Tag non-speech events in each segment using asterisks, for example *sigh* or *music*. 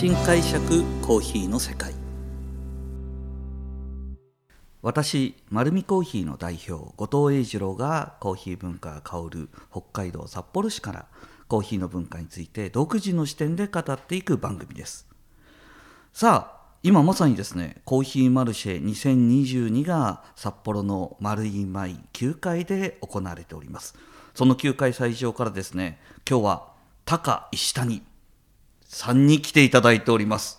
新解釈コーヒーの世界。私丸見コーヒーの代表後藤英二郎がコーヒー文化が香る北海道札幌市からコーヒーの文化について独自の視点で語っていく番組です。さあ今まさにですねコーヒーマルシェ2022が札幌の丸い舞9階で行われております。その9階会場からですね今日は高石谷さんに来ていただいております。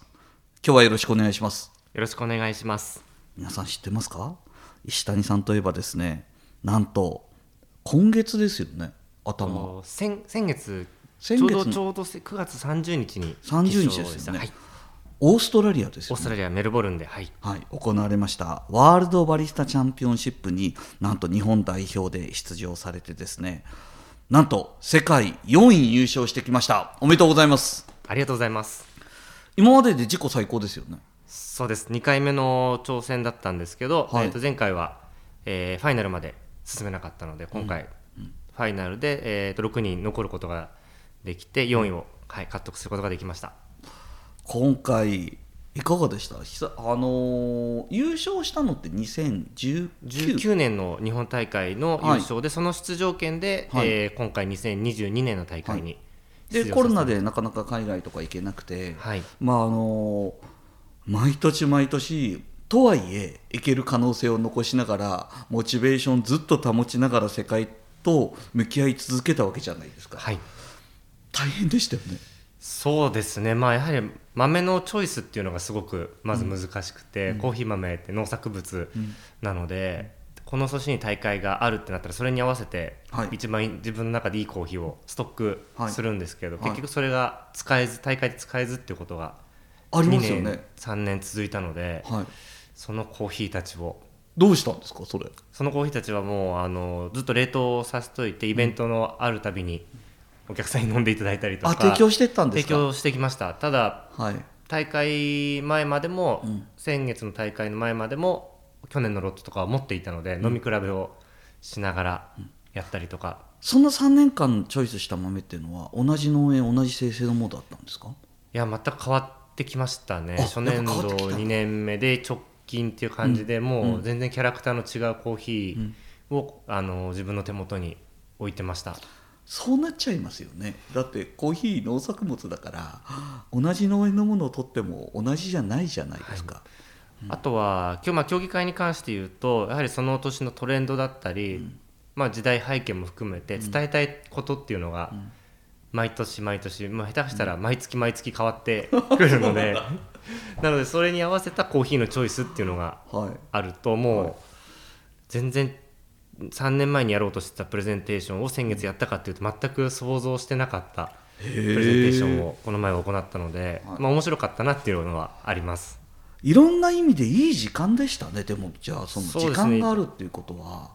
今日はよろしくお願いします。よろしくお願いします。皆さん知ってますか？石谷さんといえばですねなんと今月ですよね頭。先先月先月ちょうどちょうど9月30日に30日ですよね、はい、オーストラリアですよね。オーストラリアメルボルンで。はい。はい、行われましたワールドバリスタチャンピオンシップになんと日本代表で出場されてですねなんと世界4位入賞してきました。おめでとうございますありがとうございます。今までで自己最高ですよね。そうです。2回目の挑戦だったんですけど、はい。えー、と前回は、えーファイナルまで進めなかったので今回、ファイナルで、えー、と6人残ることができて4位を、はい、獲得することができました。今回いかがでした？あのー優勝したのって2019 19年の日本大会の優勝で、その出場権で、はい。えー今回2022年の大会に出場させてでコロナでなかなか海外とか行けなくて、はい。まああの毎年毎年とはいえ行ける可能性を残しながらモチベーションずっと保ちながら世界と向き合い続けたわけじゃないですか、はい。大変でしたよね。そうですね、まあ、やはり豆のチョイスっていうのがすごくまず難しくて、コーヒー豆って農作物なので、この年に大会があるってなったらそれに合わせてはい。一番自分の中でいいコーヒーをストックはい。するんですけど、はい。結局それが使えず大会で使えずっていうことがあり2ますよね。年3年続いたので、はい。そのコーヒーたちをどうしたんですかそれ？そのコーヒーたちはもうあのずっと冷凍させといてイベントのあるたびにお客さんに飲んでいただいたりとかあ提供してったんですか？提供してきました。ただはい。大会前までも、うん。先月の大会の前までも去年のロットとかは持っていたので、飲み比べをしながらやったりとか、そんな3年間チョイスした豆っていうのは同じ農園同じ生成のものだったんですか？いや全く変わってきましたね。あ初年度ってきた2年目で直近っていう感じで、もううん。全然キャラクターの違うコーヒーを、あの自分の手元に置いてました。そうなっちゃいますよね。だってコーヒー農作物だから同じ農園のものを取っても同じじゃないじゃないですか、あとは今日まあ競技会に関して言うとやはりその年のトレンドだったり、まあ、時代背景も含めて伝えたいことっていうのが毎年毎年、まあ、下手したら毎月毎月変わってくるので *laughs* なのでそれに合わせたコーヒーのチョイスっていうのがはい。あるともう全然3年前にやろうとしてたプレゼンテーションを先月やったかっていうと全く想像してなかったプレゼンテーションをこの前行ったので、はい。まあ、面白かったなっていうのはあります。いろんな意味でいい時間でしたね。でもじゃあその時間があるっていうことは。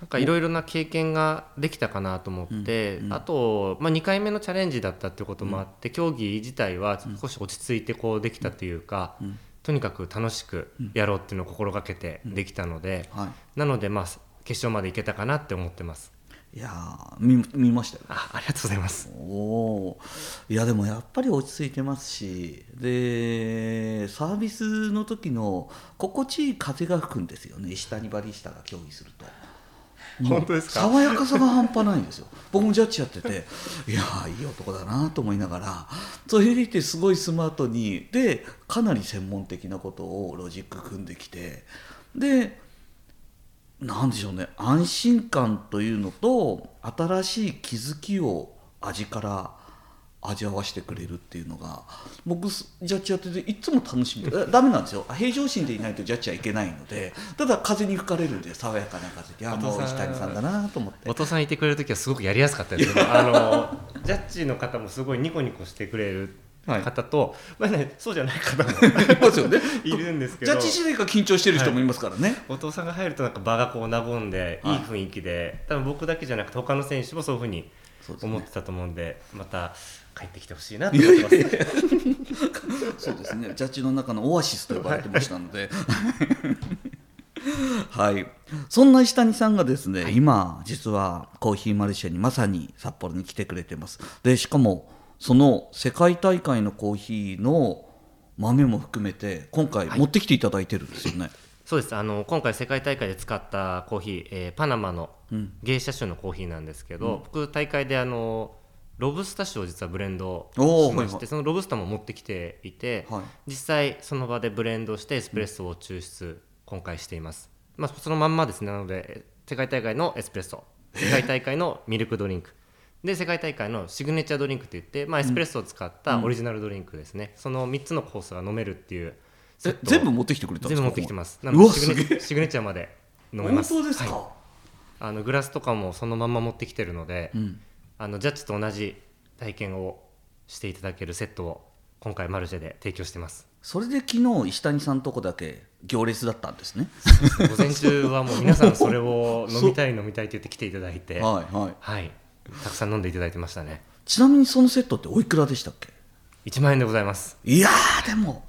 なんかいろいろな経験ができたかなと思って、うんうんあと、まあ、2回目のチャレンジだったっていうこともあって、競技自体は少し落ち着いてこうできたというか、うん。とにかく楽しくやろうっていうのを心がけてできたので、はい。なので、まあ、決勝までいけたかなって思ってますいやー見見ましたよ。あありがとうございます。おいやでもやっぱり落ち着いてますしでサービスの時の心地いい風が吹くんですよね。石谷バリスタが競技すると。本当ですか？爽やかさが半端ないんですよ。*laughs* 僕もジャッジやってていやーいい男だなと思いながらそれでいてすごいスマートにでかなり専門的なことをロジック組んできてでなんでしょうね。安心感というのと新しい気づきを味から味わわしてくれるっていうのが僕ジャッジやってていつも楽しみ。で *laughs* えダメなんですよ。平常心でいないとジャッジはいけないのでただ風に吹かれるんで爽やかな風でいやもうお父さん石谷さんだなと思って。さんいてくれる時はすごくやりやすかったですけどあのジャッジの方もすごいニコニコしてくれる方と、まあね、そうじゃない方もいますよね。*laughs* いるんですけど。ジャッジ時代から緊張してる人もいますからね、お父さんが入るとなんか場がこう和んでい。い雰囲気で、多分僕だけじゃなくて他の選手もそういうふうに思ってたと思うんでまた帰ってきてほしいなと思ってます。*laughs* そうですね、ジャッジの中のオアシスと呼ばれてましたので。*laughs* はい、そんな石谷さんがですね、今実はコーヒーマルシェにまさに札幌に来てくれてます。でしかもその世界大会のコーヒーの豆も含めて今回持ってきていただいてるんですよね、そうです。あの今回世界大会で使ったコーヒー、えーパナマの芸者種のコーヒーなんですけど、僕大会であのロブスタ種を実はブレンドしまして、はいはい。そのロブスタも持ってきていて、はい。実際その場でブレンドしてエスプレッソを抽出、今回しています、まあ、そのまんまですね。なので世界大会のエスプレッソ。世界大会のミルクドリンクで世界大会のシグネチャードリンクといって、まあ、エスプレッソを使ったオリジナルドリンクですね、その3つのコースが飲めるっていう全部持ってきてくれたんですか？全部持ってきてます。なうわのでシグネシグネチャーまで飲め本ます。当ですか、はい。あのグラスとかもそのまま持ってきてるので、うん。あのジャッジと同じ体験をしていただけるセットを今回マルシェで提供してます。それで昨日石谷さんとこだけ行列だったんですね。午前中はもう皆さんそれを飲みたい飲みたいって言って来ていただいて。はいはい。はいたくさん飲んでいただいてましたね。ちなみにそのセットっておいくらでしたっけ？1万円でございます。いやーでも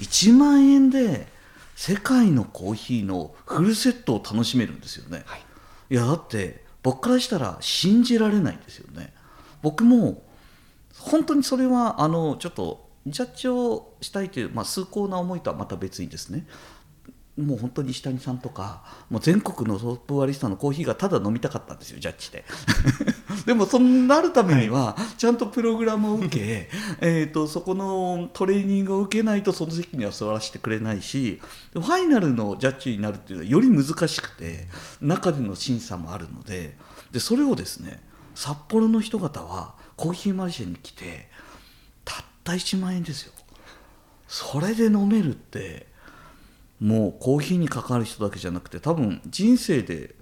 1万円で世界のコーヒーのフルセットを楽しめるんですよね、はい。いやだって僕からしたら信じられないんですよね。僕も本当にそれはあのちょっとジャッジをしたいという、まあ、崇高な思いとはまた別にですねもう本当に石谷さんとかもう全国のトップバリスタのコーヒーがただ飲みたかったんですよジャッジで。*laughs* でもそうなるためにはちゃんとプログラムを受け *laughs* えとそこのトレーニングを受けないとその席には座らせてくれないしファイナルのジャッジになるっていうのはより難しくて中での審査もあるのででそれをですね札幌の人方はコーヒーマルシェに来てたった1万円ですよ。それで飲めるってもうコーヒーに関わる人だけじゃなくて多分人生で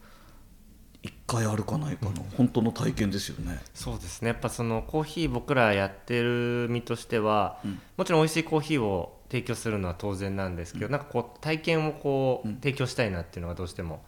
1回あるかないかの本当の体験ですよね。そうですね。やっぱそのコーヒー僕らやってる身としては、もちろん美味しいコーヒーを提供するのは当然なんですけど、なんかこう体験をこう提供したいなっていうのがどうしても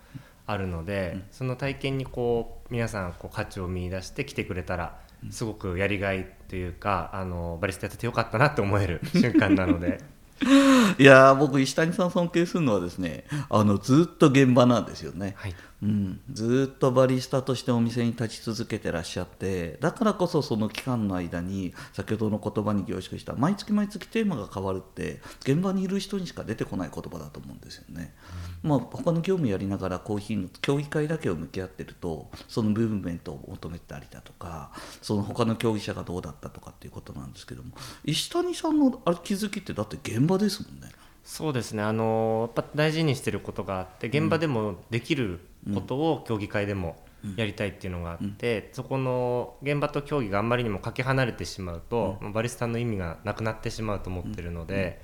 あるので、その体験にこう皆さんこう価値を見出して来てくれたらすごくやりがいというかあのバリスタやっててよかったなって思える瞬間なので *laughs* *laughs* いや僕石谷さん尊敬するのはですねあのずっと現場なんですよね。はいうん、ずっとバリスタとしてお店に立ち続けてらっしゃってだからこそその期間の間に先ほどの言葉に凝縮した毎月毎月テーマが変わるって現場にいる人にしか出てこない言葉だと思うんですよね。まあ、他の業務やりながらコーヒーの競技会だけを向き合ってるとそのムーブメントを求めたりだとかその他の競技者がどうだったとかっていうことなんですけども石谷さんのあれ気づきってだって現場ですもんね。そうですね。あのやっぱ大事にしてることがあって現場でもできることを競技会でもやりたいっていうのがあって、そこの現場と競技があんまりにもかけ離れてしまうと、まあバリスタの意味がなくなってしまうと思ってるので、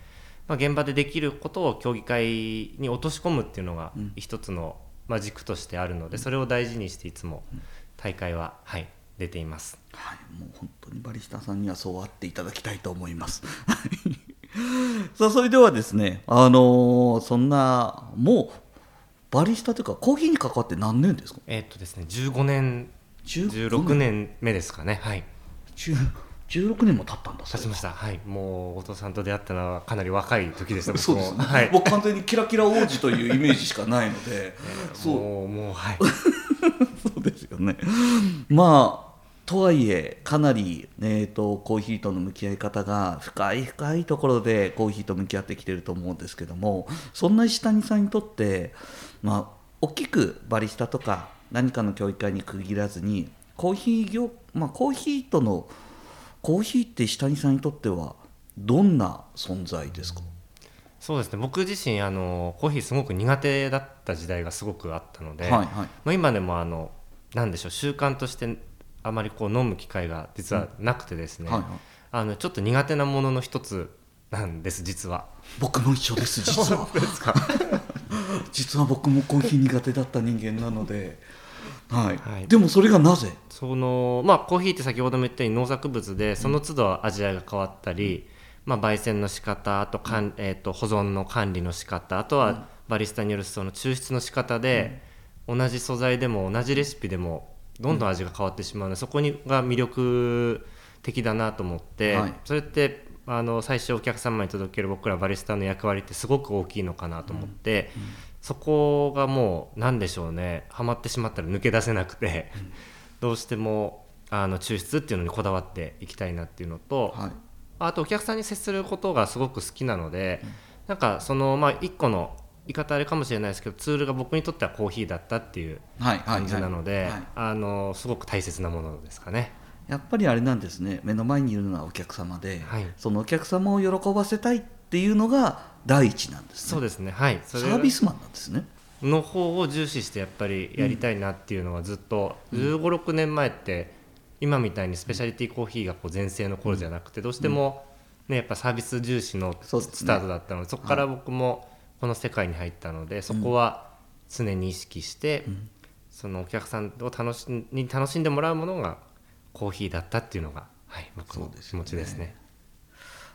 まあ、現場でできることを競技会に落とし込むっていうのが一つの、まあ、軸としてあるのでそれを大事にしていつも大会は、はい、出ています。はい、もう本当にバリスタさんにはそうあっていただきたいと思います。*laughs* さあそれではですね、あのーそんなもうバリスタというかコーヒーに関わって何年ですか？えーっとですね15年15 16年？目ですかね。はい。10 16年も経ったんだ経ちました。はい。もう後藤さんと出会ったのはかなり若い時でした。僕そうですね、もはい。僕完全にキラキラ王子というイメージしかないので *laughs* そう。もうもうはい。*laughs* そうですよね。まあとはいえかなり、えー、とコーヒーとの向き合い方が深い深いところでコーヒーと向き合ってきてると思うんですけどもそんな石谷さんにとって、まあ、大きくバリスタとか何かの教育会に区切らずにコーヒー業、まあ、コーヒーとのコーヒーって石谷さんにとってはどんな存在ですか、そうですね。僕自身あのコーヒーすごく苦手だった時代がすごくあったので、はいはい。まあ、今でもあのなんでしょう習慣としてあまりこう飲む機会が実はなくてですね、はいはい。あのちょっと苦手なものの一つなんです実は。僕も一緒です実は。*laughs* *laughs* 実は僕もコーヒー苦手だった人間なので、はい。はい。でもそれがなぜ？そのまあコーヒーって先ほども言ったように農作物でその都度味わいが変わったり、まあ、焙煎の仕方あとかん、えー、と保存の管理の仕方あとはバリスタによるその抽出の仕方で、同じ素材でも同じレシピでもどんどん味が変わってしまうので、そこにが魅力的だなと思って、はい。それってあの最初お客様に届ける僕らバリスタの役割ってすごく大きいのかなと思って、そこがもう何でしょうねハマってしまったら抜け出せなくて、どうしてもあの抽出っていうのにこだわっていきたいなっていうのと、はい。あとお客さんに接することがすごく好きなので、なんかそのまあ一個の言い方あれかもしれないですけどツールが僕にとってはコーヒーだったっていう感じなので、すごく大切なものですかね。やっぱりあれなんですね。目の前にいるのはお客様で、はい。そのお客様を喜ばせたいっていうのが第一なんですね。そうですね。はい。サービスマンなんですね。の方を重視してやっぱりやりたいなっていうのはずっと1 5 6年前って今みたいにスペシャリティコーヒーがこう全盛の頃じゃなくてどうしてもねやっぱサービス重視のスタートだったのでそこから僕もこの世界に入ったのでそこは常に意識してそのお客さんを楽しんに楽しんでもらうものがコーヒーだったっていうのがはい僕の気持ちですね。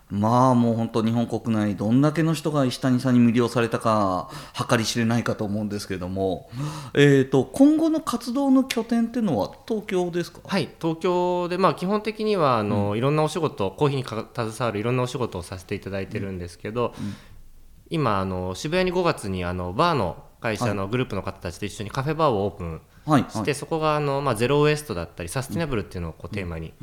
まあもう本当日本国内どんだけの人が石谷さんに魅了されたか計り知れないかと思うんですけれども、えー、と今後の活動の拠点っていうのは東京ですか？はい、東京で、まあ、基本的にはあの、いろんなお仕事コーヒーにか携わるいろんなお仕事をさせていただいてるんですけど、今あの渋谷に5月にあのバーの会社のグループの方たちと一緒にカフェバーをオープンはい。して、そこがあの、まあ、ゼロウエストだったりサスティナブルっていうのをこうテーマに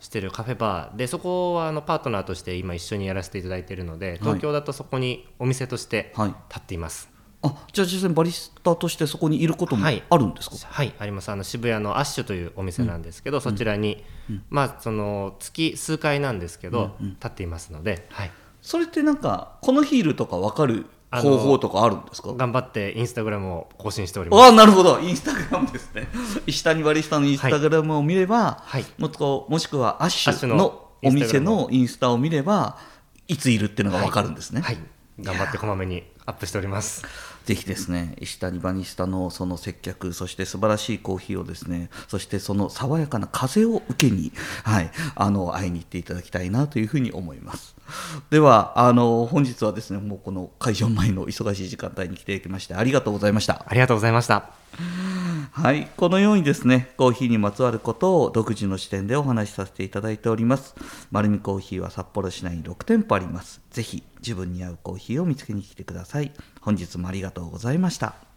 してるカフェバー。でそこはあのパートナーとして今一緒にやらせていただいているので東京だとそこにお店としてはい。立っています。あじゃあ実際にバリスタとしてそこにいることもはい。あるんですか、はいあります。あの渋谷のアッシュというお店なんですけど、そちらに、まあその月数回なんですけど、立っていますので、はい、それってなんかこのヒールとか分かる方法とかあるんですか？頑張ってインスタグラムを更新しております。ああなるほど。インスタグラムですね。*laughs* 石谷バリスタのインスタグラムを見れば、はい。もっともしくはアッシュのお店のインスタを見ればいついるっていうのが分かるんですね、はい。頑張ってこまめにアップしておりますぜひですね石谷バニスタのその接客そして素晴らしいコーヒーをですねそしてその爽やかな風を受けに、はい、あの会いに行っていただきたいなというふうに思います。ではあの本日はですねもうこの会場前の忙しい時間帯に来ていきましてありがとうございました。ありがとうございました。はい、このようにですね、コーヒーにまつわることを独自の視点でお話しさせていただいております。丸るみコーヒーは札幌市内に6店舗あります。ぜひ自分に合うコーヒーを見つけに来てください。本日もありがとうございました。